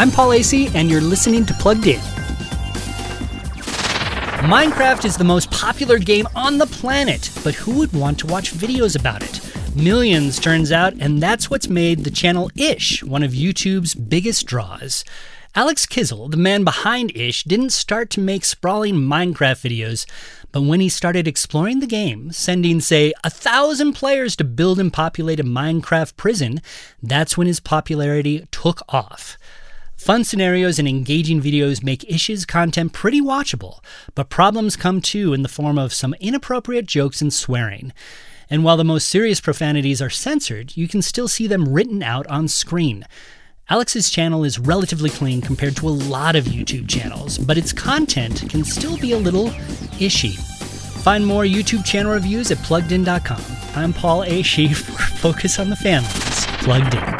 I'm Paul Asay, and you're listening to Plugged In. Minecraft is the most popular game on the planet, but who would want to watch videos about it? Millions, turns out, and that's what's made the channel Ish one of YouTube's biggest draws. Alex Kizzle, the man behind Ish, didn't start to make sprawling Minecraft videos, but when he started exploring the game, sending, say, a thousand players to build and populate a Minecraft prison, that's when his popularity took off. Fun scenarios and engaging videos make Ish's content pretty watchable, but problems come too in the form of some inappropriate jokes and swearing. And while the most serious profanities are censored, you can still see them written out on screen. Alex's channel is relatively clean compared to a lot of YouTube channels, but its content can still be a little ishy. Find more YouTube channel reviews at pluggedin.com. I'm Paul Asay for Focus on the Families. Plugged In.